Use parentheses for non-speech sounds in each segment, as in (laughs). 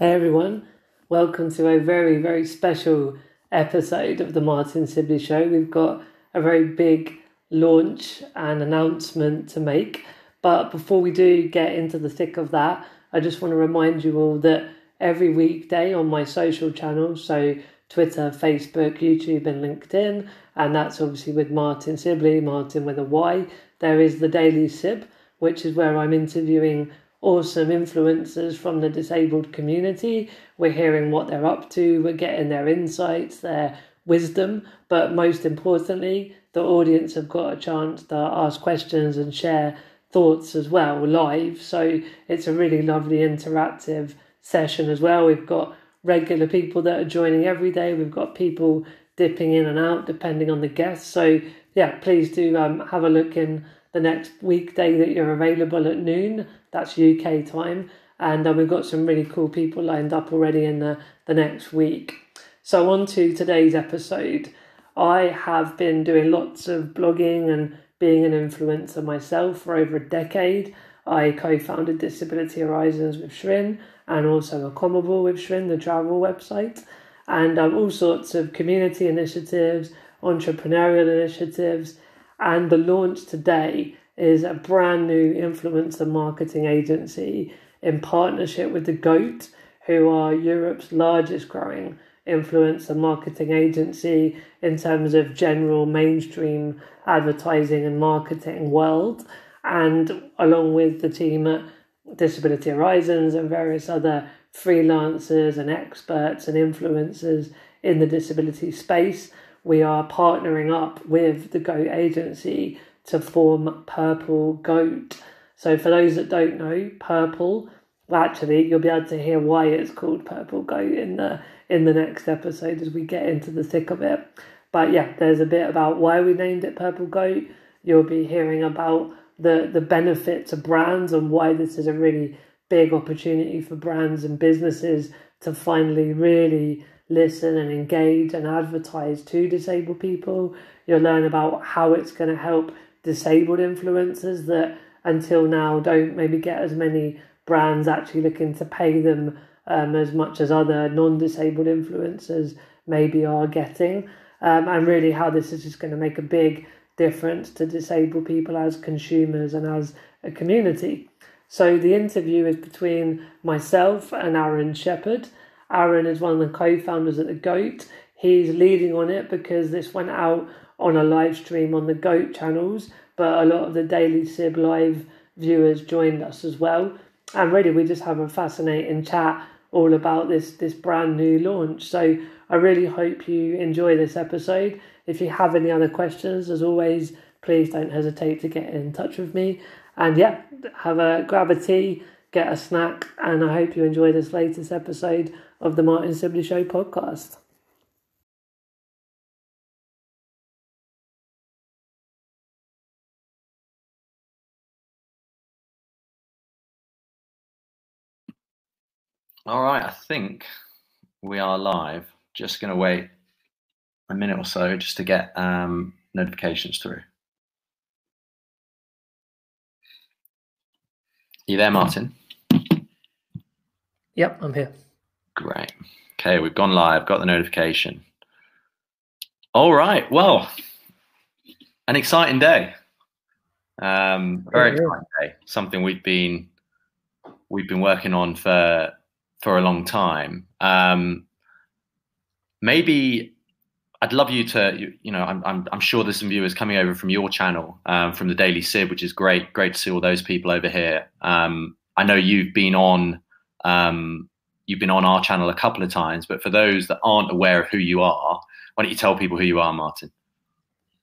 Hey everyone, welcome to a very, very special episode of the Martyn Sibley Show. We've got a very big launch and announcement to make. But before we do get into the thick of that, I just want to remind you all that every weekday on my social channels, so Twitter, Facebook, YouTube, and LinkedIn, and that's obviously with Martyn Sibley, Martyn with a Y, there is the Daily Sib, which is where I'm interviewing awesome influencers from the disabled community. We're hearing what they're up to, we're getting their insights, their wisdom, but most importantly, the audience have got a chance to ask questions and share thoughts as well live. So it's a really lovely interactive session as well. We've got regular people that are joining every day, we've got people dipping in and out depending on the guests. So yeah, please do um, have a look in the next weekday that you're available at noon. That's UK time. And uh, we've got some really cool people lined up already in the, the next week. So, on to today's episode. I have been doing lots of blogging and being an influencer myself for over a decade. I co founded Disability Horizons with Srin and also Accomable with Srin, the travel website, and um, all sorts of community initiatives, entrepreneurial initiatives, and the launch today is a brand new influencer marketing agency in partnership with the GOAT, who are Europe's largest growing influencer marketing agency in terms of general mainstream advertising and marketing world. And along with the team at Disability Horizons and various other freelancers and experts and influencers in the disability space, we are partnering up with the Goat agency to form Purple Goat. So, for those that don't know, Purple, actually, you'll be able to hear why it's called Purple Goat in the in the next episode as we get into the thick of it. But yeah, there's a bit about why we named it Purple Goat. You'll be hearing about the the benefits of brands and why this is a really big opportunity for brands and businesses to finally really listen and engage and advertise to disabled people. You'll learn about how it's going to help disabled influencers that until now don't maybe get as many brands actually looking to pay them um, as much as other non disabled influencers maybe are getting. Um, and really, how this is just going to make a big difference to disabled people as consumers and as a community. So, the interview is between myself and Arron Shepherd. Arron is one of the co founders at The GOAT. He's leading on it because this went out on a live stream on the GOAT channels, but a lot of the Daily Sib live viewers joined us as well. And really, we just have a fascinating chat all about this this brand new launch. So I really hope you enjoy this episode. If you have any other questions, as always, please don't hesitate to get in touch with me. And yeah, have a grab a tea, get a snack, and I hope you enjoy this latest episode of the Martyn Sibley Show podcast. All right, I think we are live. Just going to wait a minute or so just to get um, notifications through. You there, Martyn? Yep, I'm here. Great. Okay, we've gone live, got the notification. All right, well, an exciting day. Um, very exciting day. Something we've been we've been working on for for a long time. Um, maybe I'd love you to, you, you know, I'm, I'm, I'm, sure there's some viewers coming over from your channel, um, from the Daily Sib, which is great. Great to see all those people over here. Um, I know you've been on um, you've been on our channel a couple of times, but for those that aren't aware of who you are, why don't you tell people who you are, Martyn?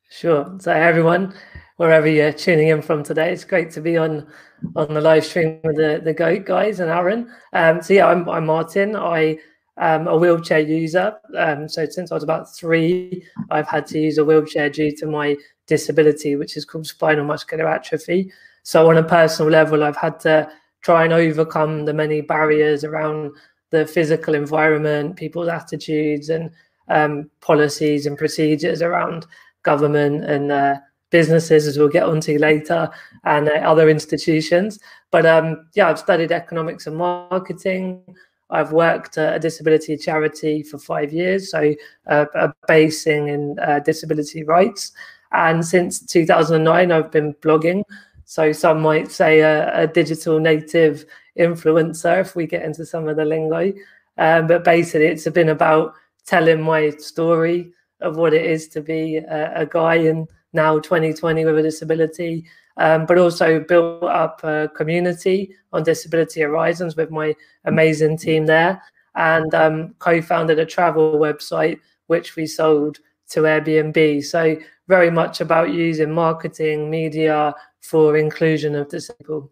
Sure. So everyone, wherever you're tuning in from today, it's great to be on on the live stream with the the Goat guys and Arron. Um, so yeah, I'm, I'm Martyn. I am a wheelchair user. Um, so since I was about three, I've had to use a wheelchair due to my disability, which is called spinal muscular atrophy. So on a personal level, I've had to try and overcome the many barriers around the physical environment, people's attitudes, and um, policies and procedures around government and uh, businesses, as we'll get onto later, and uh, other institutions. But um, yeah, I've studied economics and marketing. I've worked at a disability charity for five years, so uh, a basing in uh, disability rights. And since 2009, I've been blogging. So some might say a, a digital native influencer if we get into some of the lingo. Um, but basically, it's been about telling my story of what it is to be a, a guy in now 2020 with a disability um, but also built up a community on Disability Horizons with my amazing team there, and um, co-founded a travel website which we sold to Airbnb. So very much about using marketing media for inclusion of disabled.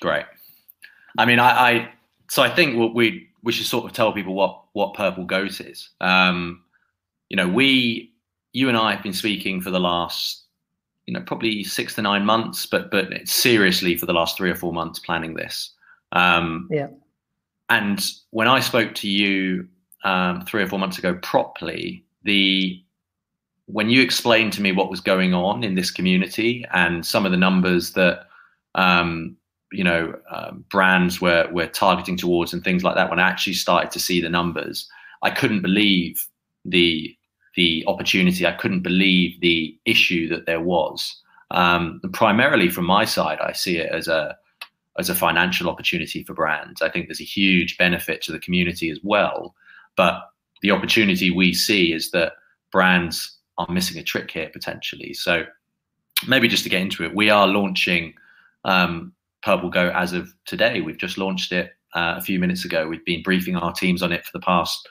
Great. I mean, I, I so I think what we we should sort of tell people what what Purple Goat is. Um, you know, we you and I have been speaking for the last, you know, probably six to nine months, but but seriously for the last three or four months planning this. Um, yeah. And when I spoke to you um, three or four months ago properly, the when you explained to me what was going on in this community and some of the numbers that um, you know uh, brands were were targeting towards and things like that, when I actually started to see the numbers, I couldn't believe the the opportunity. I couldn't believe the issue that there was. Um, primarily from my side, I see it as a as a financial opportunity for brands. I think there's a huge benefit to the community as well. But the opportunity we see is that brands are missing a trick here potentially. So maybe just to get into it, we are launching um, Purple Goat as of today. We've just launched it uh, a few minutes ago. We've been briefing our teams on it for the past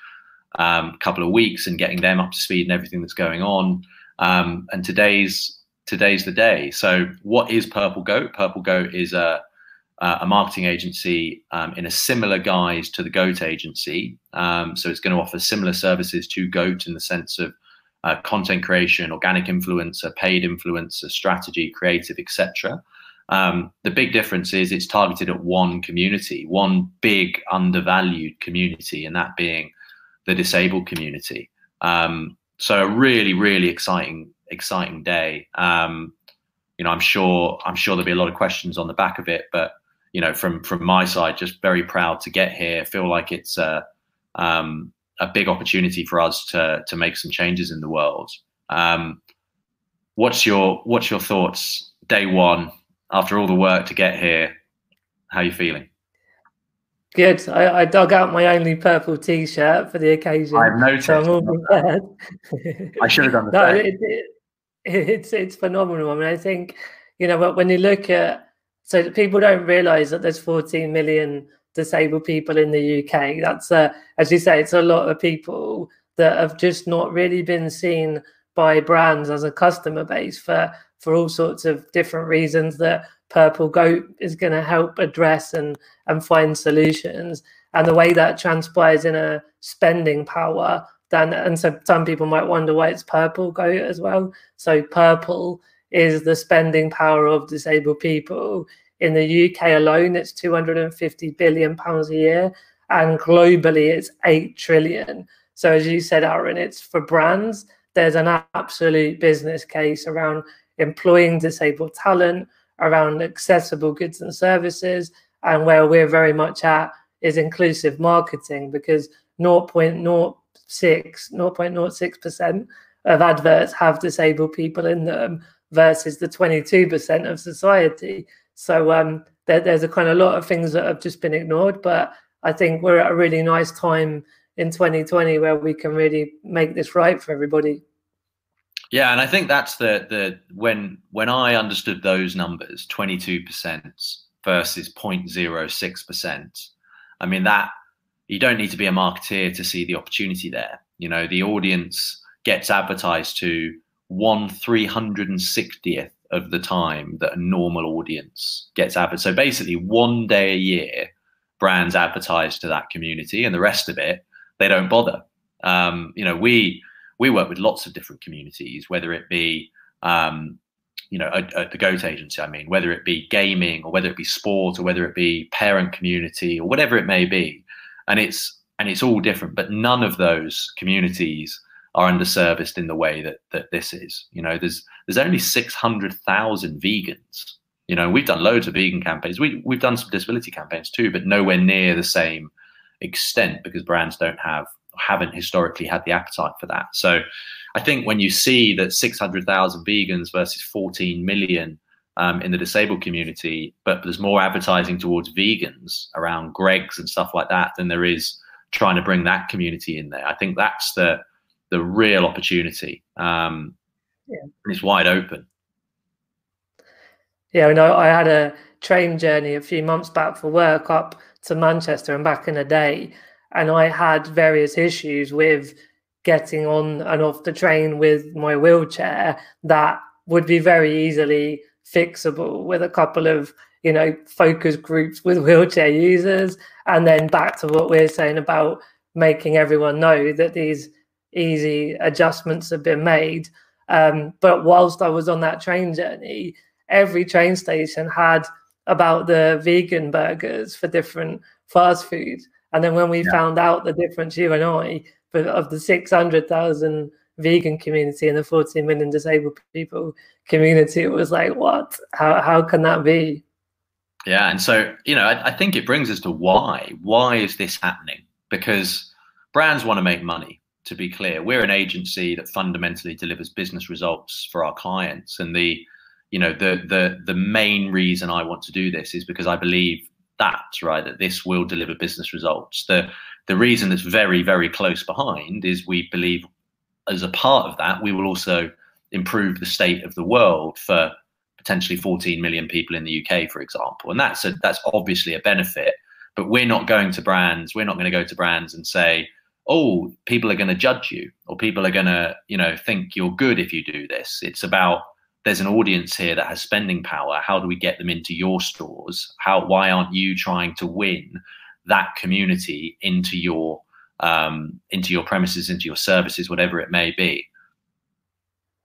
um, couple of weeks and getting them up to speed and everything that's going on. Um, and today's today's the day. So, what is Purple Goat? Purple Goat is a a marketing agency um, in a similar guise to the Goat agency. Um, so, it's going to offer similar services to Goat in the sense of uh, content creation, organic influencer, paid influencer, strategy, creative, etc. Um, the big difference is it's targeted at one community, one big undervalued community, and that being the disabled community. Um, so a really, really exciting, exciting day. Um, you know, I'm sure, I'm sure there'll be a lot of questions on the back of it, but you know, from from my side, just very proud to get here. Feel like it's a um, a big opportunity for us to to make some changes in the world. Um, what's your what's your thoughts day one after all the work to get here? How are you feeling? Good. I, I, dug out my only purple T-shirt for the occasion. I've noticed. So I'm all prepared. I should have done the (laughs) no, same. It, it, it's it's phenomenal. I mean, I think you know when you look at so people don't realise that there's 14 million disabled people in the UK. That's uh, as you say, it's a lot of people that have just not really been seen by brands as a customer base for for all sorts of different reasons that Purple Goat is going to help address and and find solutions. And the way that transpires in a spending power, then and so some people might wonder why it's Purple Goat as well. So purple is the spending power of disabled people. In the UK alone, it's 250 billion pounds a year, and globally, it's eight trillion. So as you said, Arron, it's for brands. There's an absolute business case around employing disabled talent, around accessible goods and services. And where we're very much at is inclusive marketing because 0.06, 0.06% of adverts have disabled people in them versus the 22% of society. So um, there, there's a kind of lot of things that have just been ignored. But I think we're at a really nice time in 2020 where we can really make this right for everybody. Yeah, and I think that's the the when when I understood those numbers, twenty two percent versus 0.06 percent. I mean that you don't need to be a marketeer to see the opportunity there. You know, the audience gets advertised to one three hundred and sixtieth of the time that a normal audience gets advertised. So basically, one day a year, brands advertise to that community, and the rest of it they don't bother. Um, you know, we we work with lots of different communities, whether it be um, you know, at, at, the Goat agency, I mean, whether it be gaming or whether it be sport or whether it be parent community or whatever it may be, and it's and it's all different, but none of those communities are underserviced in the way that that this is. You know, there's there's only six hundred thousand vegans You know, we've done loads of vegan campaigns. We we've done some disability campaigns too, but nowhere near the same extent because brands don't have haven't historically had the appetite for that. So I think when you see that 600,000 vegans versus 14 million um, in the disabled community, but there's more advertising towards vegans around Greggs and stuff like that than there is trying to bring that community in there. I think that's the the real opportunity. Um, yeah. It's wide open. Yeah, I know. I had a train journey a few months back for work up to Manchester and back in the day, and I had various issues with getting on and off the train with my wheelchair that would be very easily fixable with a couple of you know focus groups with (laughs) wheelchair users. And then back to what we're saying about making everyone know that these easy adjustments have been made. Um, but whilst i was on that train journey every train station had about the vegan burgers for different fast food and then when we yeah. found out the difference you and i but of the 600,000 vegan community and the 14 million disabled people community, it was like, what? How, how can that be? Yeah. And so, you know, I, I think it brings us to why. Why is this happening? Because brands want to make money to be clear we're an agency that fundamentally delivers business results for our clients and the you know the the the main reason i want to do this is because i believe that right that this will deliver business results the the reason that's very, very close behind is we believe as a part of that, we will also improve the state of the world for potentially 14 million people in the UK, for example. And that's a, that's obviously a benefit. But we're not going to brands. We're not going to go to brands and say, "Oh, people are going to judge you, or people are going to, you know, think you're good if you do this." It's about there's an audience here that has spending power. How do we get them into your stores? How? Why aren't you trying to win that community into your um, into your premises, into your services, whatever it may be.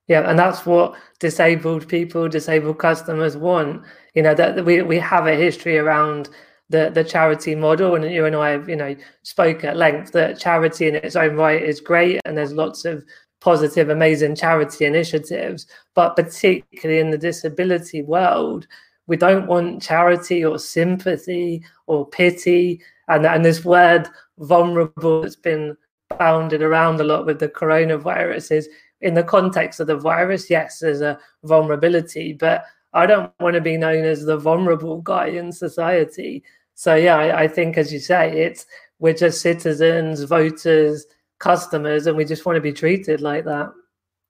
Yeah, and that's what disabled people, disabled customers want. You know that we we have a history around the the charity model, and you and I have you know spoke at length that charity in its own right is great, and there's lots of positive, amazing charity initiatives. But particularly in the disability world, we don't want charity or sympathy or pity and and this word vulnerable that's been bounded around a lot with the coronavirus is in the context of the virus yes there's a vulnerability but i don't want to be known as the vulnerable guy in society so yeah I, I think as you say it's we're just citizens voters customers and we just want to be treated like that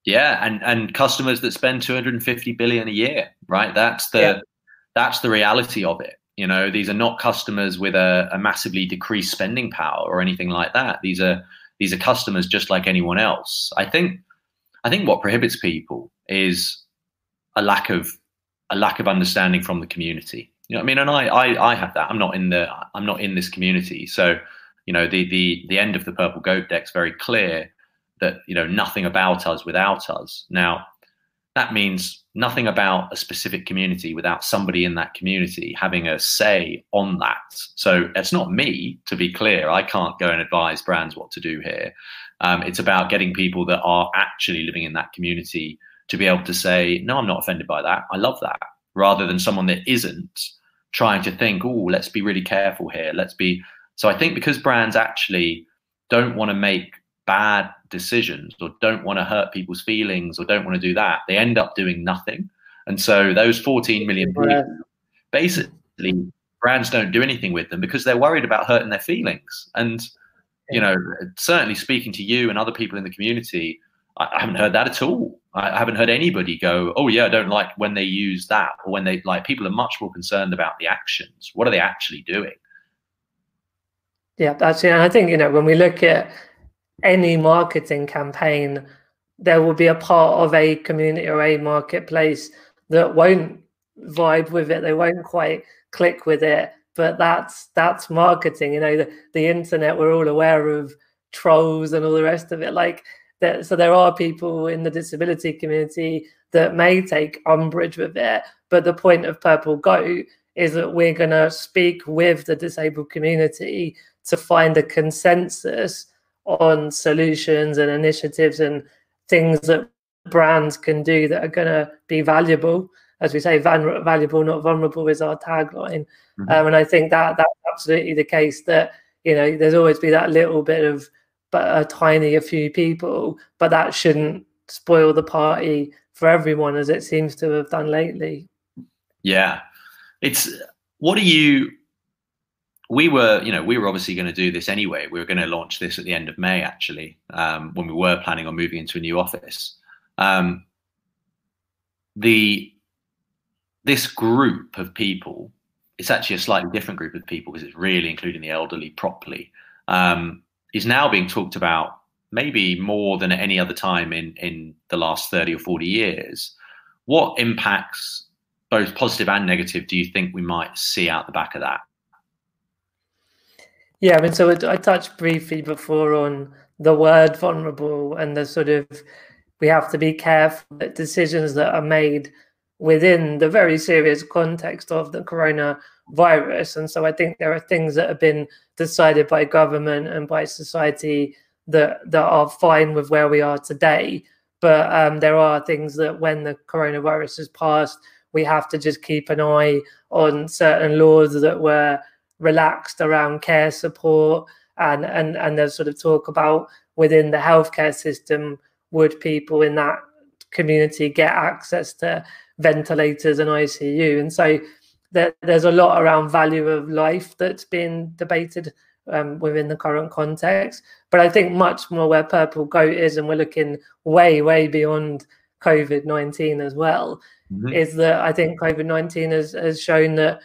yeah and and customers that spend 250 billion a year right that's the yeah. that's the reality of it you know, these are not customers with a, a massively decreased spending power or anything like that. These are these are customers just like anyone else. I think I think what prohibits people is a lack of a lack of understanding from the community. You know, I mean, and I, I I have that. I'm not in the I'm not in this community, so you know the the the end of the purple goat deck's very clear that you know nothing about us without us. Now that means nothing about a specific community without somebody in that community having a say on that. So it's not me, to be clear. I can't go and advise brands what to do here. Um, it's about getting people that are actually living in that community to be able to say, no, I'm not offended by that. I love that. Rather than someone that isn't trying to think, oh, let's be really careful here. Let's be. So I think because brands actually don't want to make bad decisions or don't want to hurt people's feelings or don't want to do that, they end up doing nothing. And so those 14 million people, basically, brands don't do anything with them because they're worried about hurting their feelings. And, you know, certainly speaking to you and other people in the community, I haven't heard that at all. I haven't heard anybody go, oh, yeah, I don't like when they use that or when they like people are much more concerned about the actions. What are they actually doing? Yeah, it. I think, you know, when we look at any marketing campaign, there will be a part of a community or a marketplace that won't vibe with it. They won't quite click with it. But that's that's marketing. You know, the, the internet. We're all aware of trolls and all the rest of it. Like that. So there are people in the disability community that may take umbrage with it. But the point of Purple Goat is that we're going to speak with the disabled community to find a consensus on solutions and initiatives and things that brands can do that are going to be valuable as we say, van- valuable, not vulnerable, is our tagline, mm-hmm. um, and I think that that's absolutely the case. That you know, there's always be that little bit of, but a tiny, a few people, but that shouldn't spoil the party for everyone, as it seems to have done lately. Yeah, it's what are you? We were, you know, we were obviously going to do this anyway. We were going to launch this at the end of May, actually, um, when we were planning on moving into a new office. Um, the this group of people it's actually a slightly different group of people because it's really including the elderly properly um, is now being talked about maybe more than at any other time in in the last 30 or 40 years what impacts both positive and negative do you think we might see out the back of that yeah i mean so i touched briefly before on the word vulnerable and the sort of we have to be careful that decisions that are made within the very serious context of the coronavirus. And so I think there are things that have been decided by government and by society that that are fine with where we are today. But um, there are things that when the coronavirus has passed, we have to just keep an eye on certain laws that were relaxed around care support and and and there's sort of talk about within the healthcare system would people in that community get access to ventilators and ICU? And so there, there's a lot around value of life that's been debated um, within the current context. But I think much more where Purple Goat is, and we're looking way, way beyond COVID 19 as well, mm-hmm. is that I think COVID 19 has, has shown that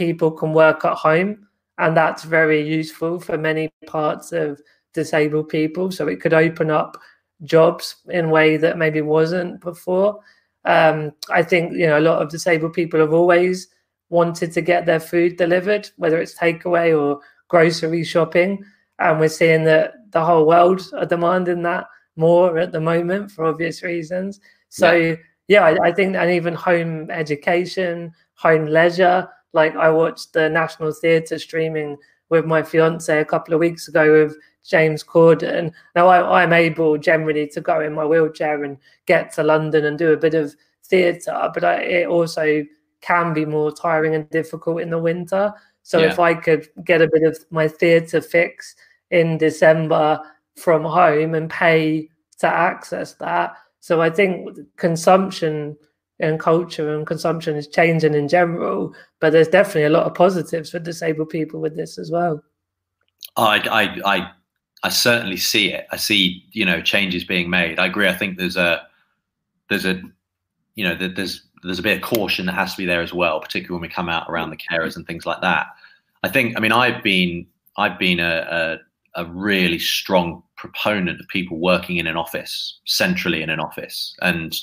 people can work at home. And that's very useful for many parts of disabled people. So it could open up jobs in a way that maybe wasn't before. Um, I think you know a lot of disabled people have always wanted to get their food delivered, whether it's takeaway or grocery shopping, and we're seeing that the whole world are demanding that more at the moment for obvious reasons. So yeah, yeah I, I think and even home education, home leisure. Like I watched the National Theatre streaming with my fiance a couple of weeks ago with James Corden. Now I, am able generally to go in my wheelchair and get to London and do a bit of theatre, but I, it also can be more tiring and difficult in the winter. So yeah. if I could get a bit of my theatre fix in December from home and pay to access that. So I think consumption and culture and consumption is changing in general, but there's definitely a lot of positives for disabled people with this as well. I, I, I I certainly see it. I see, you know, changes being made. I agree. I think there's a there's a you know there's there's a bit of caution that has to be there as well, particularly when we come out around the carers and things like that. I think. I mean, I've been I've been a, a, a really strong proponent of people working in an office centrally in an office, and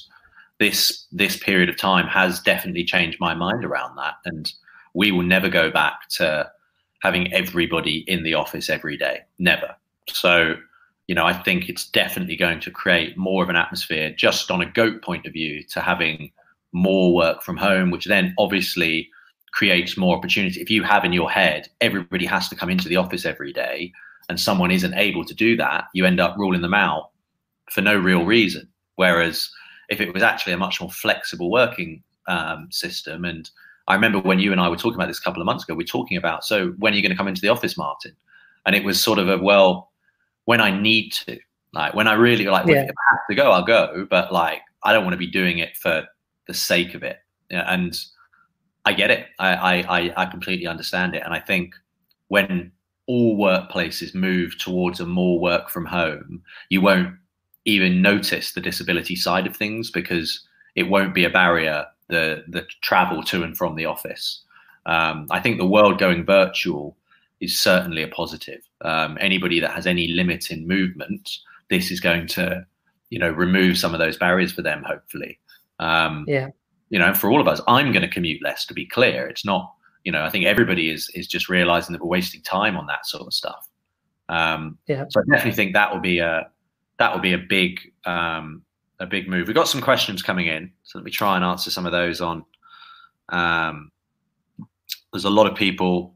this this period of time has definitely changed my mind around that. And we will never go back to having everybody in the office every day. Never. So, you know, I think it's definitely going to create more of an atmosphere just on a goat point of view to having more work from home, which then obviously creates more opportunity. If you have in your head, everybody has to come into the office every day and someone isn't able to do that, you end up ruling them out for no real reason. Whereas if it was actually a much more flexible working um, system, and I remember when you and I were talking about this a couple of months ago, we are talking about, so when are you going to come into the office, Martyn? And it was sort of a, well, when I need to. Like when I really like, yeah. if I have to go, I'll go. But like, I don't want to be doing it for the sake of it. And I get it. I, I, I completely understand it. And I think when all workplaces move towards a more work from home, you won't even notice the disability side of things because it won't be a barrier the the travel to and from the office. Um, I think the world going virtual is certainly a positive. Um, anybody that has any limit in movement, this is going to, you know, remove some of those barriers for them. Hopefully, um, yeah. You know, for all of us, I'm going to commute less. To be clear, it's not. You know, I think everybody is is just realizing that we're wasting time on that sort of stuff. Um, yeah. So I definitely think that will be a that would be a big um, a big move. We've got some questions coming in, so let me try and answer some of those on. Um, there's a lot of people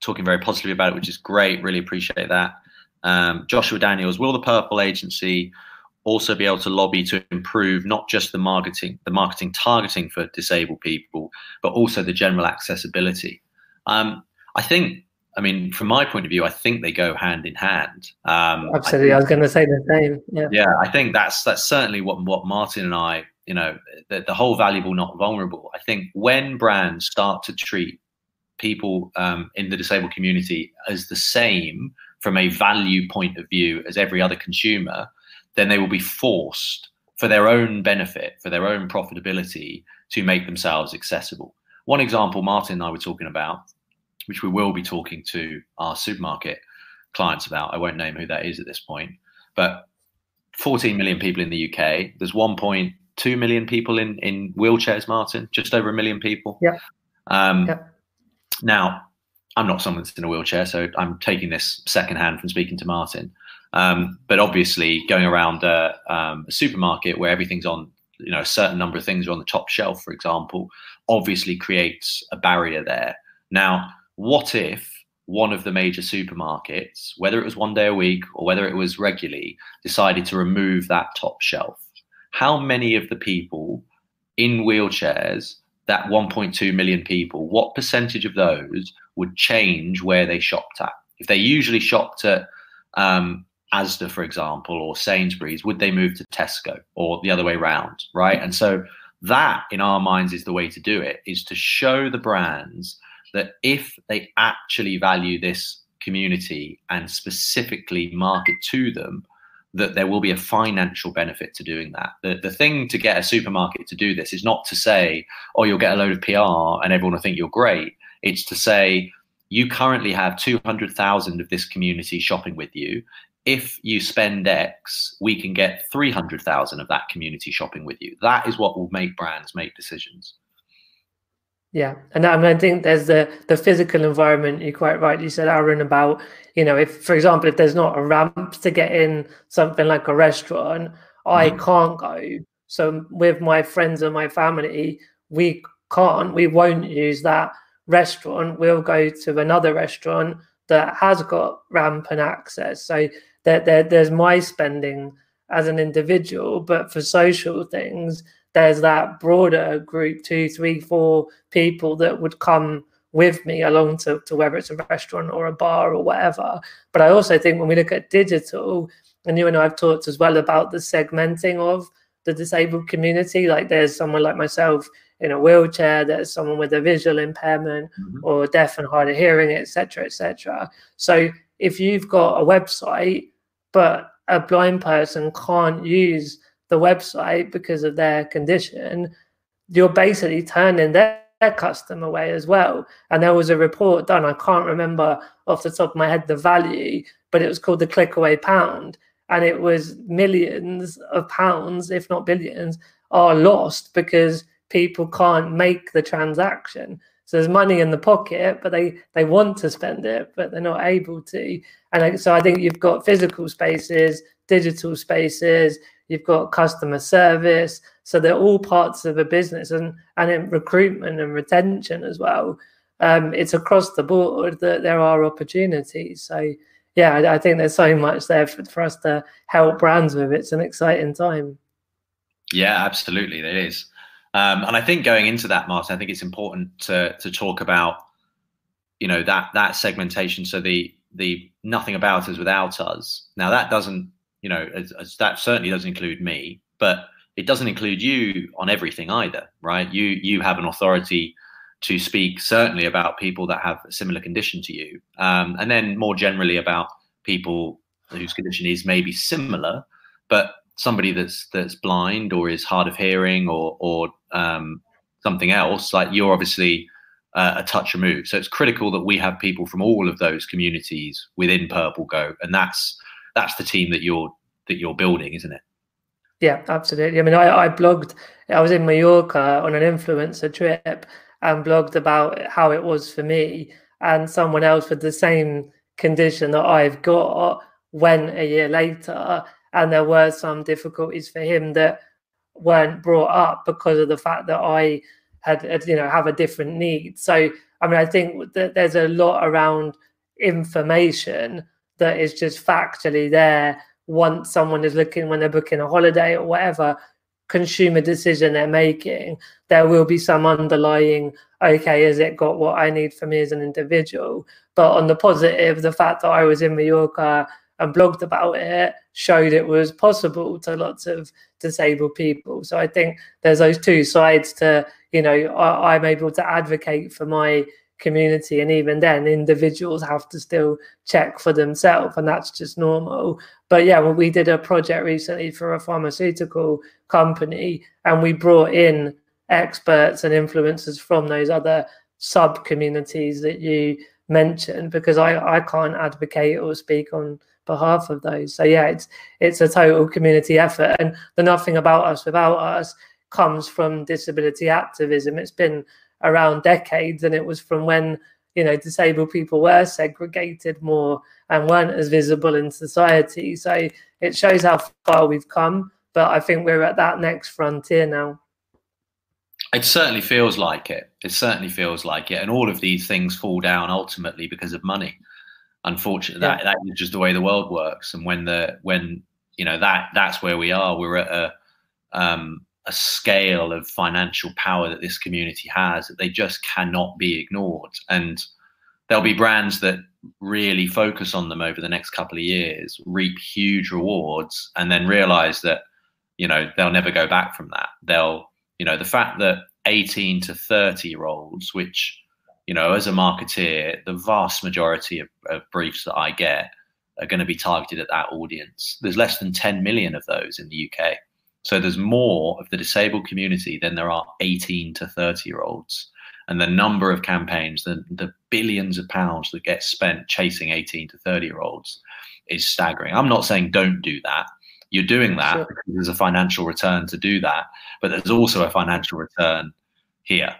talking very positively about it, which is great. Really appreciate that. Um, Joshua Daniels, will the Purple Agency also be able to lobby to improve not just the marketing, the marketing targeting for disabled people, but also the general accessibility. Um, I think, I mean, from my point of view, I think they go hand in hand. Um, Absolutely, I, think, I was going to say the same. Yeah, yeah, I think that's that's certainly what what Martyn and I, you know, the, the whole valuable, not vulnerable. I think when brands start to treat people um, in the disabled community as the same from a value point of view as every other consumer, then they will be forced for their own benefit, for their own profitability, to make themselves accessible. One example Martyn and I were talking about, which we will be talking to our supermarket clients about, I won't name who that is at this point, but 14 million people in the UK. There's 1.2 million people in, in wheelchairs, Martyn, just over a million people. Yeah. Um, yeah. Now, I'm not someone that's in a wheelchair, so I'm taking this secondhand from speaking to Martyn. Um, but obviously, going around a, um, a, supermarket where everything's on, you know, a certain number of things are on the top shelf, for example, obviously creates a barrier there. Now, what if one of the major supermarkets, whether it was one day a week or whether it was regularly, decided to remove that top shelf? How many of the people in wheelchairs that 1.2 million people, what percentage of those would change where they shopped at? If they usually shopped at um, Asda, for example, or Sainsbury's, would they move to Tesco or the other way around? Right. And so that, in our minds, is the way to do it is to show the brands that if they actually value this community and specifically market to them, that there will be a financial benefit to doing that. The, the thing to get a supermarket to do this is not to say, oh, you'll get a load of PR and everyone will think you're great. It's to say, you currently have 200,000 of this community shopping with you. If you spend X, we can get 300,000 of that community shopping with you. That is what will make brands make decisions. Yeah, and I, mean, I think there's the the physical environment. You quite rightly said, Arron, about you know if, for example, if there's not a ramp to get in something like a restaurant, I mm-hmm. can't go. So with my friends and my family, we can't, we won't use that restaurant. We'll go to another restaurant that has got ramp and access. So there, there there's my spending as an individual, but for social things, there's that broader group, two, three, four people that would come with me along to, to whether it's a restaurant or a bar or whatever. But I also think when we look at digital, and you and I have talked as well about the segmenting of the disabled community. Like there's someone like myself in a wheelchair, there's someone with a visual impairment mm-hmm. or deaf and hard of hearing, etc., etc. So if you've got a website, but a blind person can't use the website because of their condition, you're basically turning their, their customer away as well. And there was a report done, I can't remember off the top of my head the value, but it was called the click away pound. And it was millions of pounds, if not billions, are lost because people can't make the transaction. So there's money in the pocket, but they they want to spend it, but they're not able to. And so I think you've got physical spaces, digital spaces, you've got customer service. So they're all parts of a business and, and in recruitment and retention as well. Um, it's across the board that there are opportunities. So yeah, I, I think there's so much there for, for, us to help brands with. It's an exciting time. Yeah, absolutely, it is. Um, and I think going into that, Martyn, I think it's important to to talk about, you know, that that segmentation. So the the nothing about us without us. Now that doesn't you know, as, as that certainly doesn't include me, but it doesn't include you on everything either, right? You you have an authority to speak certainly about people that have a similar condition to you, um, and then more generally about people whose condition is maybe similar, but somebody that's that's blind or is hard of hearing or or um, something else. Like you're obviously uh, a touch removed, so it's critical that we have people from all of those communities within Purple Go, and that's that's the team that you're that you're building, isn't it? Yeah, absolutely. I mean, I, I blogged. I was in Mallorca on an influencer trip and blogged about how it was for me, and someone else with the same condition that I've got went a year later, and there were some difficulties for him that weren't brought up because of the fact that I had, had you know have a different need. So I mean, I think that there's a lot around information that is just factually there once someone is looking when they're booking a holiday or whatever consumer decision they're making, there will be some underlying, okay, has it got what I need for me as an individual? But on the positive, the fact that I was in Mallorca and blogged about it showed it was possible to lots of disabled people. So I think there's those two sides to, you know, I, I'm able to advocate for my community and even then individuals have to still check for themselves and that's just normal. But yeah well, we did a project recently for a pharmaceutical company and we brought in experts and influencers from those other sub communities that you mentioned because I, I can't advocate or speak on behalf of those. So yeah it's it's a total community effort and the nothing about us without us comes from disability activism. It's been around decades, and it was from when you know disabled people were segregated more and weren't as visible in society. So it shows how far we've come. But I think we're at that next frontier now. It certainly feels like it. It certainly feels like it. And all of these things fall down ultimately because of money. Unfortunately, yeah. that, that is just the way the world works. And when the when you know that that's where we are. We're at a um, a scale of financial power that this community has that they just cannot be ignored. And there'll be brands that really focus on them over the next couple of years, reap huge rewards, and then realize that, you know, they'll never go back from that. They'll, you know, the fact that 18 to 30 year olds, which, you know, as a marketeer, the vast majority of, of briefs that I get are going to be targeted at that audience. There's less than 10 million of those in the UK. So there's more of the disabled community than there are 18 to 30 year olds. And the number of campaigns, the, the billions of pounds that get spent chasing 18 to 30 year olds is staggering. I'm not saying don't do that. You're doing that sure. because there's a financial return to do that, but there's also a financial return here.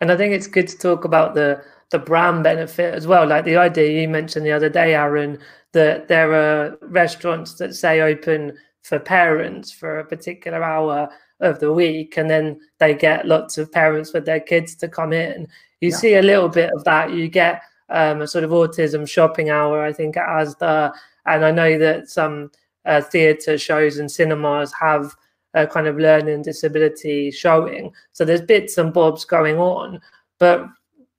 And I think it's good to talk about the the brand benefit as well. Like the idea you mentioned the other day, Arron, that there are restaurants that say open for parents for a particular hour of the week and then they get lots of parents with their kids to come in. You yeah. see a little bit of that. You get um, a sort of autism shopping hour i think at asda. And i know that some uh, theatre shows and cinemas have a kind of learning disability showing. So there's bits and bobs going on but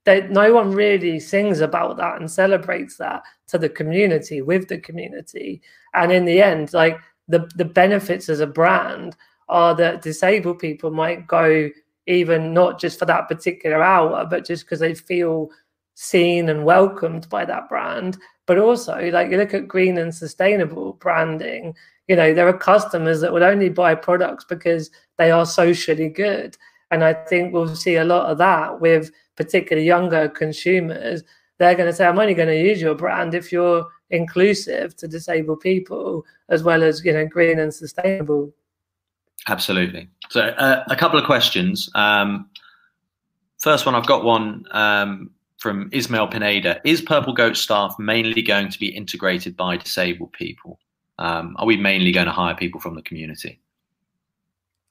they, no one really sings about that and celebrates that to the community with the community. And in the end like the the benefits as a brand are that disabled people might go even not just for that particular hour, but just because they feel seen and welcomed by that brand. But also, like you look at green and sustainable branding, you know, there are customers that will only buy products because they are socially good. And I think we'll see a lot of that with particularly younger consumers. They're going to say, I'm only going to use your brand if you're inclusive to disabled people as well as you know green and sustainable. Absolutely. So uh, a couple of questions. Um, first one i've got one um, from ismail pineda. Is purple goat staff mainly going to be integrated by disabled people? Um, are we mainly going to hire people from the community?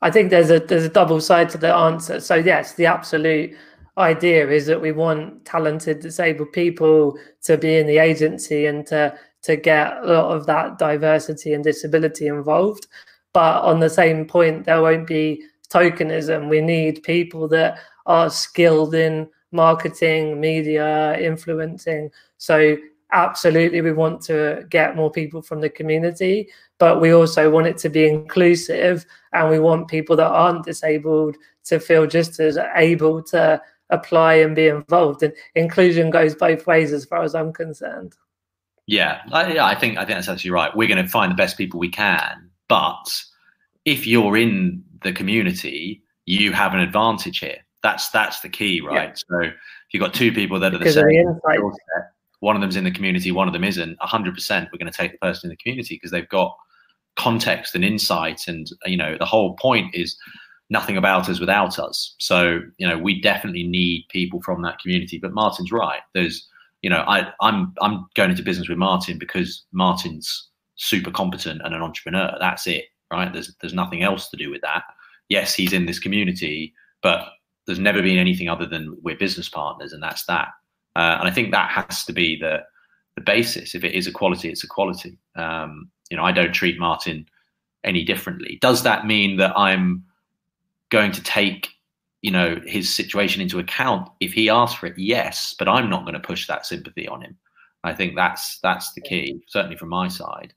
I think there's a there's a double side to the answer. So yes the absolute idea is that we want talented disabled people to be in the agency and to to get a lot of that diversity and disability involved. But on the same point there won't be tokenism. We need people that are skilled in marketing media influencing. So absolutely we want to get more people from the community but we also want it to be inclusive and we want people that aren't disabled to feel just as able to apply and be involved. And inclusion goes both ways, as far as I'm concerned. Yeah, I, yeah, I think I think that's actually right. We're going to find the best people we can, but if you're in the community, you have an advantage here. That's that's the key, right? Yeah. So if you've got two people that are the same, the one of them's in the community, one of them isn't. hundred percent, we're going to take the person in the community because they've got context and insight, and you know the whole point is nothing about us without us. So, you know, we definitely need people from that community. But Martyn's right. There's, you know, I, I'm I'm going into business with Martyn because Martyn's super competent and an entrepreneur. That's it, right? There's there's nothing else to do with that. Yes, he's in this community, but there's never been anything other than we're business partners, and that's that. Uh, and I think that has to be the the basis. If it is equality, it's equality. Um, you know, I don't treat Martyn any differently. Does that mean that I'm going to take you know his situation into account if he asks for it yes but i'm not going to push that sympathy on him. I think that's that's the key certainly from my side.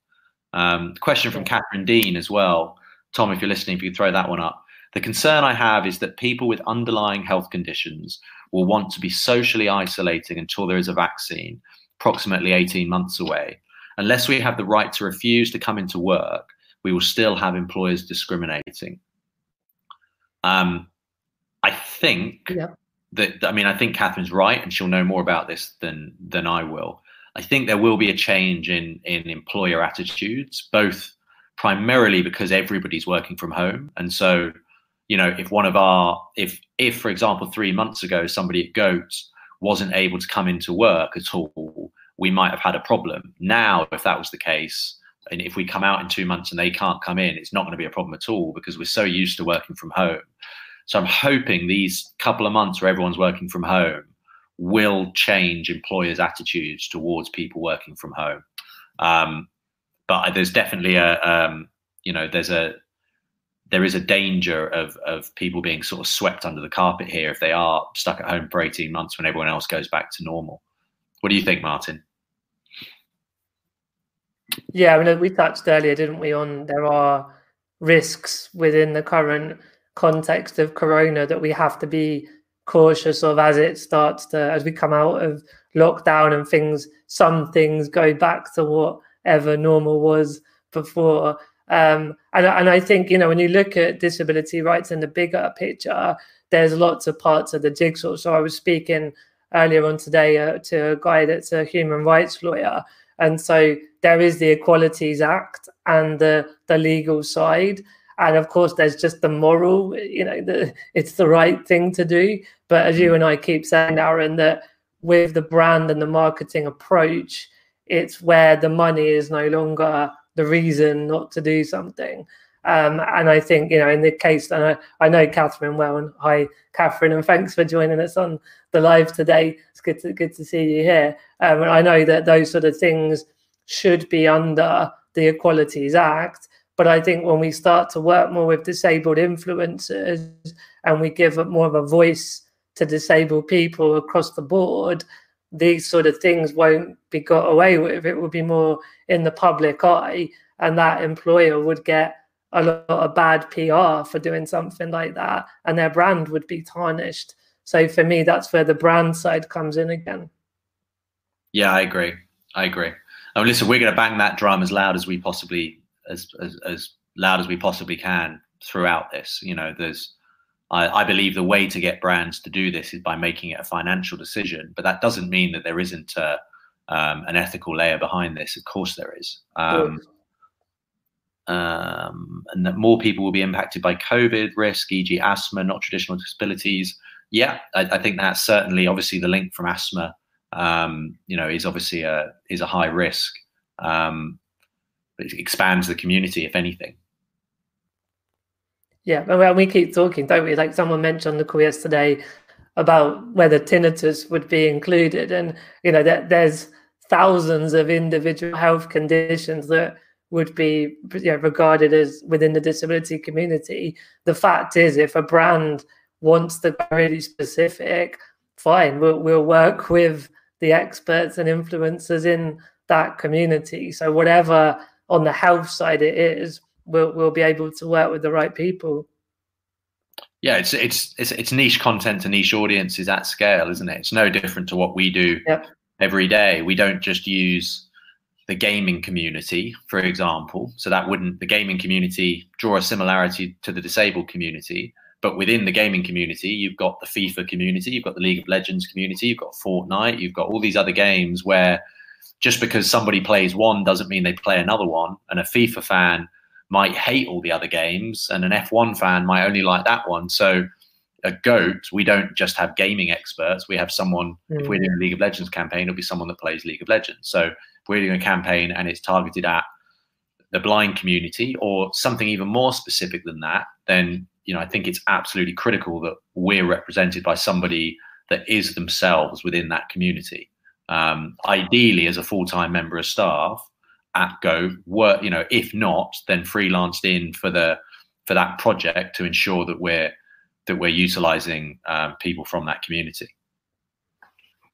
Um, question from catherine dean as well. Tom if you're listening if you throw that one up. The concern i have is that people with underlying health conditions will want to be socially isolating until there is a vaccine approximately 18 months away. Unless we have the right to refuse to come into work we will still have employers discriminating um, I think that I mean I think Catherine's right, and she'll know more about this than than I will. I think there will be a change in in employer attitudes, both primarily because everybody's working from home, and so you know if one of our if if for example three months ago somebody at Goat wasn't able to come into work at all, we might have had a problem. Now, if that was the case, and if we come out in two months and they can't come in, it's not going to be a problem at all because we're so used to working from home so I'm hoping these couple of months where everyone's working from home will change employers' attitudes towards people working from home. Um, but there's definitely a, um, you know, there's a, there is a danger of of people being sort of swept under the carpet here if they are stuck at home for 18 months when everyone else goes back to normal. What do you think, Martyn? Yeah, I mean, we touched earlier, didn't we, on there are risks within the current context of corona that we have to be cautious of as it starts to as we come out of lockdown and things some things go back to whatever normal was before. Um, and, and i think you know when you look at disability rights in the bigger picture there's lots of parts of the jigsaw. So i was speaking earlier on today uh, to a guy that's a human rights lawyer and so there is the equalities act and the the legal side. And of course there's just the moral you know the, it's the right thing to do. But as you mm. and i keep saying Arron that with the brand and the marketing approach it's where the money is no longer the reason not to do something um, and I think, you know, in the case, and I, I know Catherine well, and hi, Catherine, and thanks for joining us on the live today. It's good to good to see you here. Um, and I know that those sort of things should be under the Equalities Act, but I think when we start to work more with disabled influencers and we give more of a voice to disabled people across the board, these sort of things won't be got away with. It will be more in the public eye, and that employer would get a lot of bad PR for doing something like that, and their brand would be tarnished. So for me, that's where the brand side comes in again. Yeah, I agree. I agree. I mean, listen, we're going to bang that drum as loud as we possibly as, as, as loud as we possibly can throughout this. You know, there's I, I, believe the way to get brands to do this is by making it a financial decision, but that doesn't mean that there isn't a, um, an ethical layer behind this. Of course, there is. Um, um, and that more people will be impacted by COVID risk, e.g., asthma, not traditional disabilities. Yeah, I, I think that's certainly obviously the link from asthma. Um, you know, is obviously a is a high risk. Um, it expands the community, if anything. Yeah, well, we keep talking, don't we? Like someone mentioned on the call yesterday about whether tinnitus would be included, and you know that there's thousands of individual health conditions that would be you know, regarded as within the disability community. The fact is, if a brand wants to be really specific, fine, we'll, we'll work with the experts and influencers in that community. So whatever on the health side it is, we'll we'll be able to work with the right people. Yeah, it's it's it's, it's niche content to niche audiences at scale, isn't it? It's no different to what we do yep. every day. We don't just use the gaming community, for example. So that wouldn't the gaming community draw a similarity to the disabled community. But within the gaming community, you've got the FIFA community, you've got the League of Legends community, you've got Fortnite, you've got all these other games where just because somebody plays one doesn't mean they play another one. And a FIFA fan might hate all the other games, and an F1 fan might only like that one. So, a GOAT, we don't just have gaming experts. We have someone, mm. if we're doing a League of Legends campaign, it'll be someone that plays League of Legends. So, if we're doing a campaign and it's targeted at the blind community or something even more specific than that, then you know I think it's absolutely critical that we're represented by somebody that is themselves within that community. um, ideally as a full-time member of staff at Go. Work, you know, if not, then freelanced in for the for that project to ensure that we're that we're utilizing um, people from that community.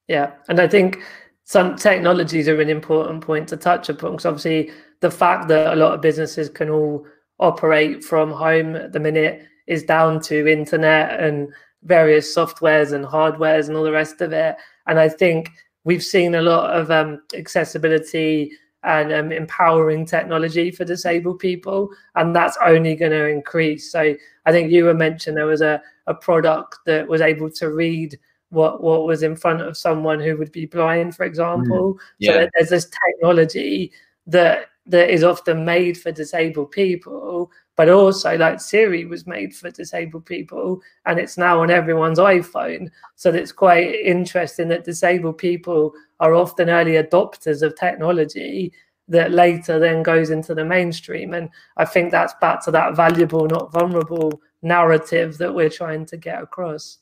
Yeah, and I think some technologies are an important point to touch upon because obviously the fact that a lot of businesses can all operate from home at the minute is down to internet and various softwares and hardwares and all the rest of it. And I think we've seen a lot of um, accessibility and um, empowering technology for disabled people, and that's only going to increase. So I think you were mentioned there was a, a product that was able to read what what was in front of someone who would be blind, for example. Mm, yeah. So there's this technology that that is often made for disabled people, but also like Siri was made for disabled people and it's now on everyone's iPhone. So it's quite interesting that disabled people are often early adopters of technology that later then goes into the mainstream. And I think that's back to that valuable, not vulnerable narrative that we're trying to get across.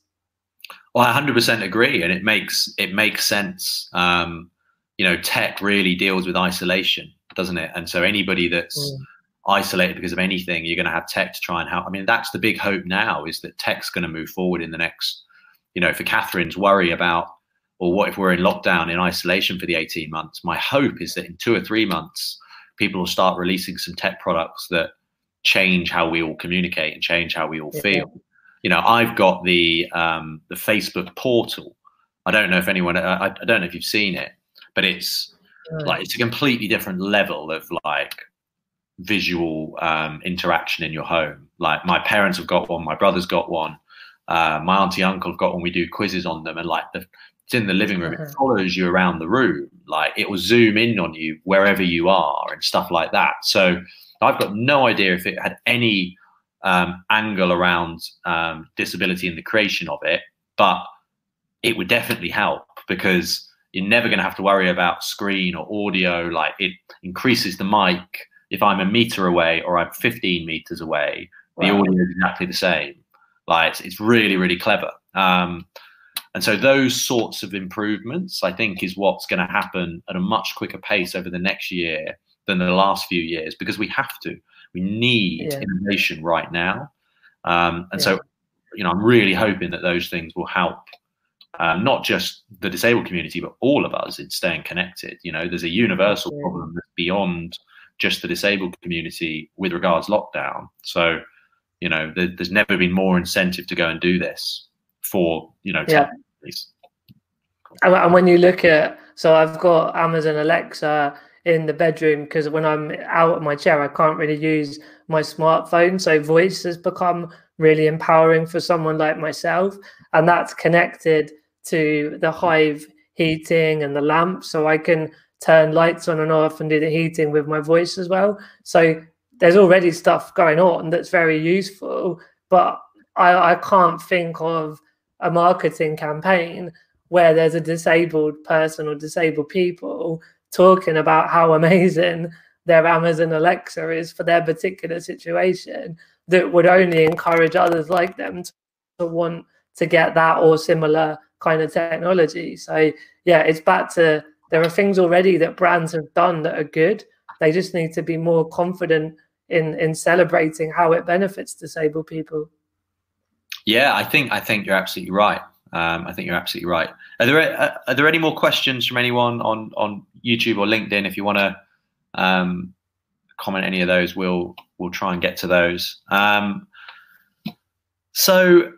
Well, I 100% agree, and it makes it makes sense. Um, you know, tech really deals with isolation doesn't it? And so anybody that's mm. isolated because of anything, you're going to have tech to try and help. I mean, that's the big hope now is that tech's going to move forward in the next, you know, for Catherine's worry about, or what if we're in lockdown in isolation for the 18 months? My hope is that in two or three months, people will start releasing some tech products that change how we all communicate and change how we all yeah. feel. You know, I've got the um, the Facebook portal. I don't know if anyone, I, I don't know if you've seen it, but it's like it's a completely different level of like visual um, interaction in your home. Like my parents have got one, my brother's got one, uh, my auntie uncle have got one. We do quizzes on them, and like the, it's in the living room. It follows you around the room. Like it will zoom in on you wherever you are and stuff like that. So I've got no idea if it had any um, angle around um, disability in the creation of it, but it would definitely help because you're never going to have to worry about screen or audio. Like it increases the mic if I'm a meter away or I'm 15 meters away. The audio is exactly the same. Like it's, it's really, really clever. Um, and so those sorts of improvements, I think, is what's going to happen at a much quicker pace over the next year than the last few years because we have to. We need yeah. innovation right now. Um, and yeah. so, you know, I'm really hoping that those things will help um, not just the disabled community, but all of us in staying connected. You know, there's a universal yeah. problem that's beyond just the disabled community with regards lockdown. So, you know, there, there's never been more incentive to go and do this for, you know, yeah. And when you look at, so I've got Amazon Alexa in the bedroom because when I'm out of my chair, I can't really use my smartphone. So voice has become really empowering for someone like myself. And that's connected to the hive heating and the lamp so I can turn lights on and off and do the heating with my voice as well. So there's already stuff going on that's very useful, but I, I can't think of a marketing campaign where there's a disabled person or disabled people talking about how amazing their Amazon Alexa is for their particular situation that would only encourage others like them to want to get that or similar kind of technology. So yeah, it's back to there are things already that brands have done that are good. They just need to be more confident in in celebrating how it benefits disabled people. Yeah, I think I think you're absolutely right. Um, I think you're absolutely right. Are there uh, are there any more questions from anyone on on YouTube or LinkedIn? If you want to um, comment any of those, we'll we'll try and get to those. Um, so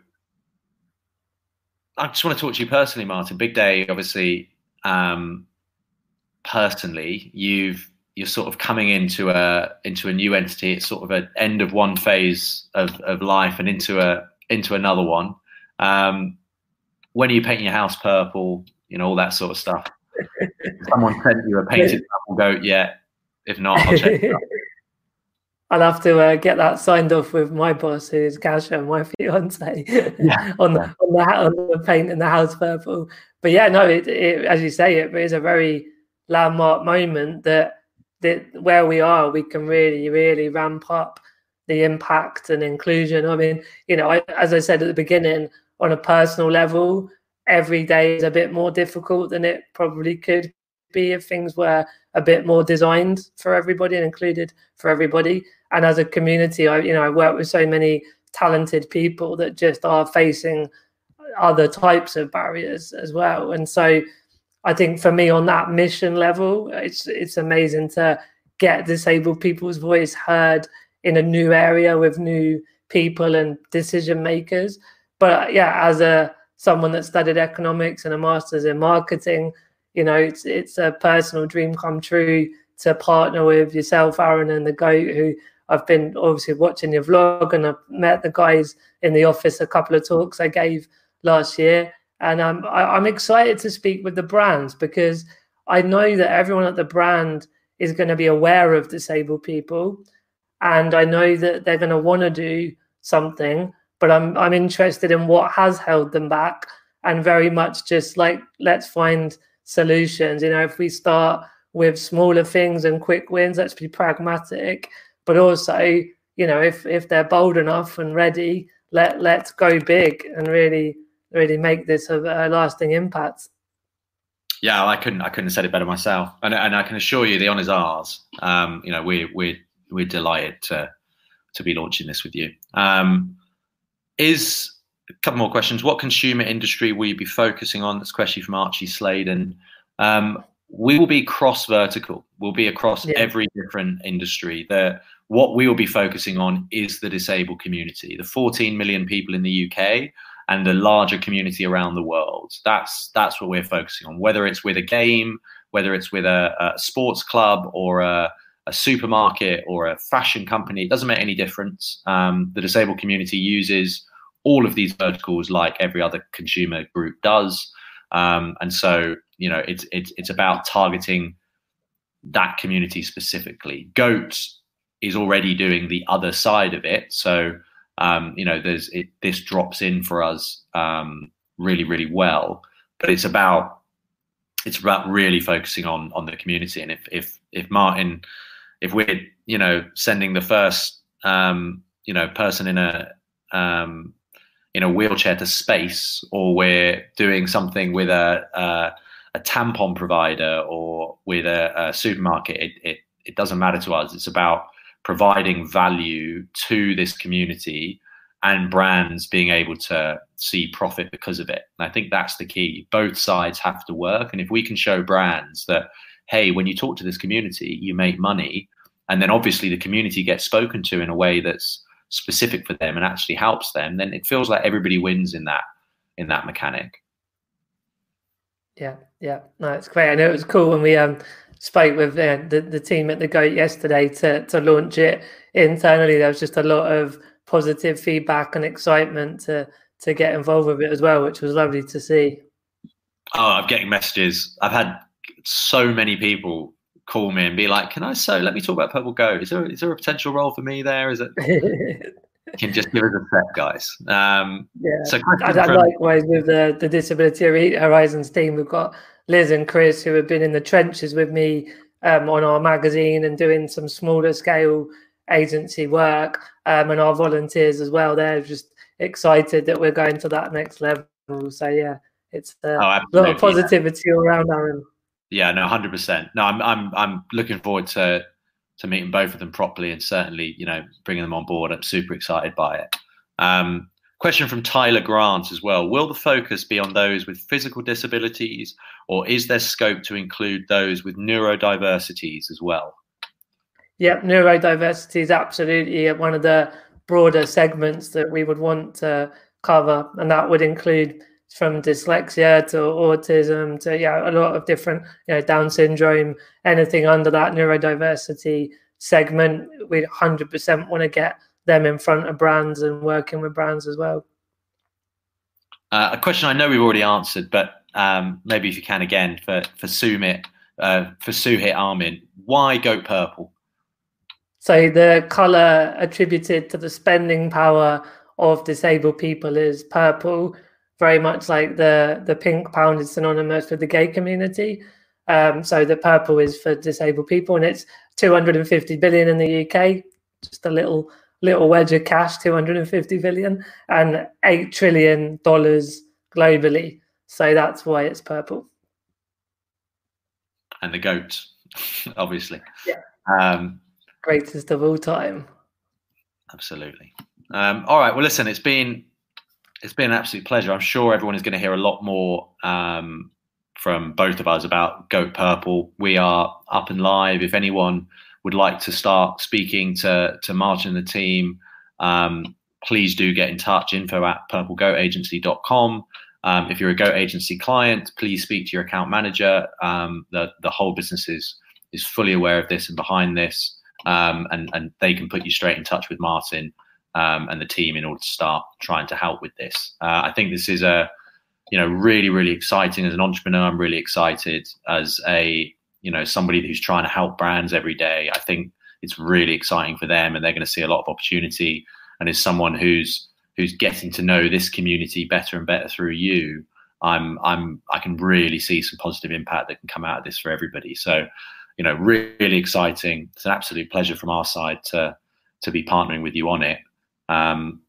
I just want to talk to you personally, Martyn. Big day, obviously. Um, personally, you've you're sort of coming into a into a new entity. It's sort of an end of one phase of, of life and into a into another one. Um, when are you painting your house purple? You know all that sort of stuff. (laughs) Someone sent you a painted purple goat yet? If not, I'll check. (laughs) I'll have to uh, get that signed off with my boss, who's Kasha, my (laughs) fiance, yeah, on, the, on the on the paint in the house purple. But yeah, no, it, it, as you say, it is a very landmark moment that that where we are, we can really, really ramp up the impact and inclusion. I mean, you know, I, as I said at the beginning, on a personal level, every day is a bit more difficult than it probably could be if things were a bit more designed for everybody and included for everybody. And as a community, I you know I work with so many talented people that just are facing other types of barriers as well. And so I think for me on that mission level, it's it's amazing to get disabled people's voice heard in a new area with new people and decision makers. But yeah, as a someone that studied economics and a master's in marketing, you know, it's it's a personal dream come true to partner with yourself, Arron, and the goat who I've been obviously watching your vlog and I've met the guys in the office a couple of talks I gave last year. And um, I'm I'm excited to speak with the brands because I know that everyone at the brand is going to be aware of disabled people, and I know that they're going to want to do something. But I'm I'm interested in what has held them back, and very much just like let's find solutions. You know, if we start with smaller things and quick wins, let's be pragmatic. But also, you know, if if they're bold enough and ready, let let's go big and really really make this a, a lasting impact. Yeah, I couldn't I couldn't have said it better myself, and and I can assure you the honours ours. Um, you know, we're we're we're delighted to to be launching this with you. Um, is a couple more questions. What consumer industry will you be focusing on? That's a question from Archie Sladen. Um, we will be cross vertical. We'll be across yeah. every different industry. The what we will be focusing on is the disabled community, the 14 million people in the UK and the larger community around the world. That's that's what we're focusing on. Whether it's with a game, whether it's with a, a sports club or a, a, supermarket or a fashion company, it doesn't make any difference. Um, the disabled community uses all of these verticals like every other consumer group does, um, and so you know it's it's it's about targeting that community specifically. Goat is already doing the other side of it, so um, you know, there's it, this drops in for us um, really, really well. But it's about it's about really focusing on on the community. And if if if Martyn, if we're you know sending the first um, you know person in a um, in a wheelchair to space, or we're doing something with a a, a tampon provider or with a, a supermarket, it, it it doesn't matter to us. It's about providing value to this community and brands being able to see profit because of it. And I think that's the key. Both sides have to work. And if we can show brands that, hey, when you talk to this community, you make money, and then obviously the community gets spoken to in a way that's specific for them and actually helps them, then it feels like everybody wins in that in that mechanic. Yeah, yeah, no, it's great. I know it was cool when we um spoke with uh, the, the team at the Goat yesterday to, to launch it internally. There was just a lot of positive feedback and excitement to to get involved with it as well, which was lovely to see. Oh, I'm getting messages. I've had so many people call me and be like, "Can I so let me talk about Purple Goat? Is there is there a potential role for me there? Is it?" (laughs) can just give us a set, guys. Um, yeah. So and, from... likewise with the the Disability Horizons team, we've got Liz and Chris, who have been in the trenches with me um, on our magazine and doing some smaller scale agency work, um, and our volunteers as well. They're just excited that we're going to that next level. So yeah, it's uh, oh, a lot of positivity yeah. around Arron. Yeah, no, hundred percent. No, I'm I'm I'm looking forward to to meeting both of them properly and certainly you know bringing them on board. I'm super excited by it. Um, Question from Tyler Grant as well. Will the focus be on those with physical disabilities, or is there scope to include those with neurodiversities as well? Yep, neurodiversity is absolutely one of the broader segments that we would want to cover, and that would include from dyslexia to autism to yeah a lot of different you know Down syndrome, anything under that neurodiversity segment. We 100% want to get them in front of brands and working with brands as well. Uh, a question I know we've already answered, but um, maybe if you can again for for Sumit, uh, for Suhit Armin, why goat purple? So the color attributed to the spending power of disabled people is purple, very much like the the pink pound is synonymous with the gay community. Um, so the purple is for disabled people, and it's 250 billion in the UK. Just a little little wedge of cash, 250 billion, and eight trillion dollars globally. So that's why it's purple. And the goat, (laughs) obviously. Yeah. Um, Greatest of all time. Absolutely. Um, all right. Well, listen, it's been it's been an absolute pleasure. I'm sure everyone is going to hear a lot more um, from both of us about Goat Purple. We are up and live. If anyone would like to start speaking to to Martyn and the team, um, please do get in touch. Info at purplegoatagency.com. Um, if you're a Goat Agency client, please speak to your account manager. Um, the the whole business is is fully aware of this and behind this, um, and and they can put you straight in touch with Martyn um, and the team in order to start trying to help with this. Uh, I think this is a, you know, really, really exciting as an entrepreneur. I'm really excited as a, you know, somebody who's trying to help brands every day. I think it's really exciting for them, and they're going to see a lot of opportunity. And as someone who's who's getting to know this community better and better through you, I'm I'm I can really see some positive impact that can come out of this for everybody. So, you know, really, really exciting. It's an absolute pleasure from our side to to be partnering with you on it. Um,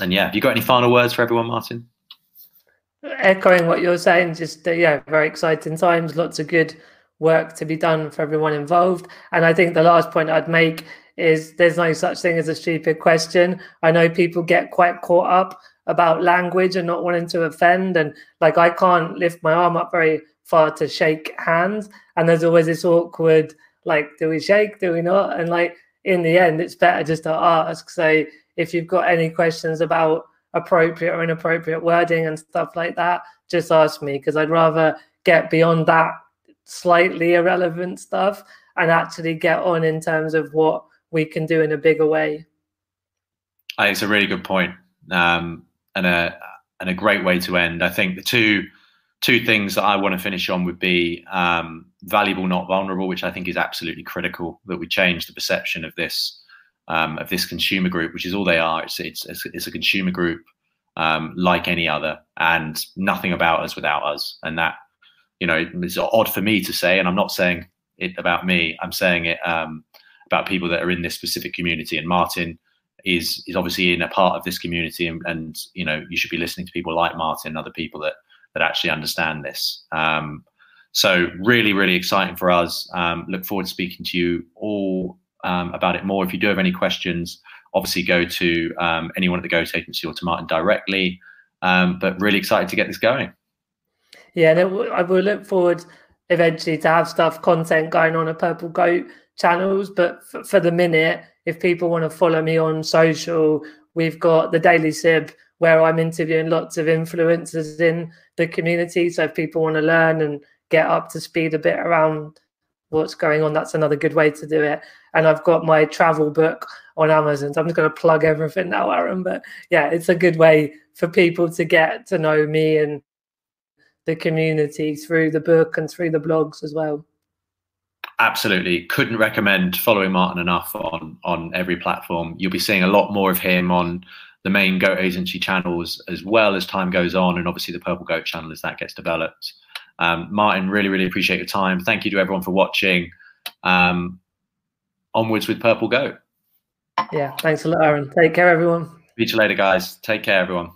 and yeah, have you got any final words for everyone, Martyn? Echoing what you're saying, just uh, yeah, very exciting times. Lots of good work to be done for everyone involved. And I think the last point I'd make is there's no such thing as a stupid question. I know people get quite caught up about language and not wanting to offend. And like I can't lift my arm up very far to shake hands. And there's always this awkward, like, do we shake? Do we not? And like in the end, it's better just to ask. So if you've got any questions about appropriate or inappropriate wording and stuff like that, just ask me because I'd rather get beyond that slightly irrelevant stuff and actually get on in terms of what we can do in a bigger way. It's a really good point, um, and a and a great way to end. I think the two two things that I want to finish on would be um, valuable, not vulnerable, which I think is absolutely critical that we change the perception of this um, of this consumer group, which is all they are. It's it's it's a consumer group um, like any other, and nothing about us without us. And that you know it's odd for me to say, and I'm not saying it about me. I'm saying it um, about people that are in this specific community. And Martyn is is obviously in a part of this community, and, and you know you should be listening to people like Martyn, and other people that that actually understand this. Um, so really, really exciting for us. Um, look forward to speaking to you all um, about it more. If you do have any questions, obviously go to um, anyone at the Goat Agency or to Martyn directly. Um, but really excited to get this going. Yeah, I will look forward eventually to have stuff, content going on a Purple Goat channels. But for, for the minute, if people want to follow me on social, we've got the Daily Sib where I'm interviewing lots of influencers in the community. So if people want to learn and get up to speed a bit around what's going on, that's another good way to do it. And I've got my travel book on Amazon. So I'm just going to plug everything now, Arron. But yeah, it's a good way for people to get to know me and the community through the book and through the blogs as well. Absolutely, couldn't recommend following Martyn enough on on every platform. You'll be seeing a lot more of him on the main Goat Agency channels as well as time goes on, and obviously the Purple Goat channel as that gets developed. Um, Martyn, really, really appreciate your time. Thank you to everyone for watching. Um, onwards with Purple Goat. Yeah, thanks a lot, Arron. Take care, everyone. See you later, guys. Take care, everyone.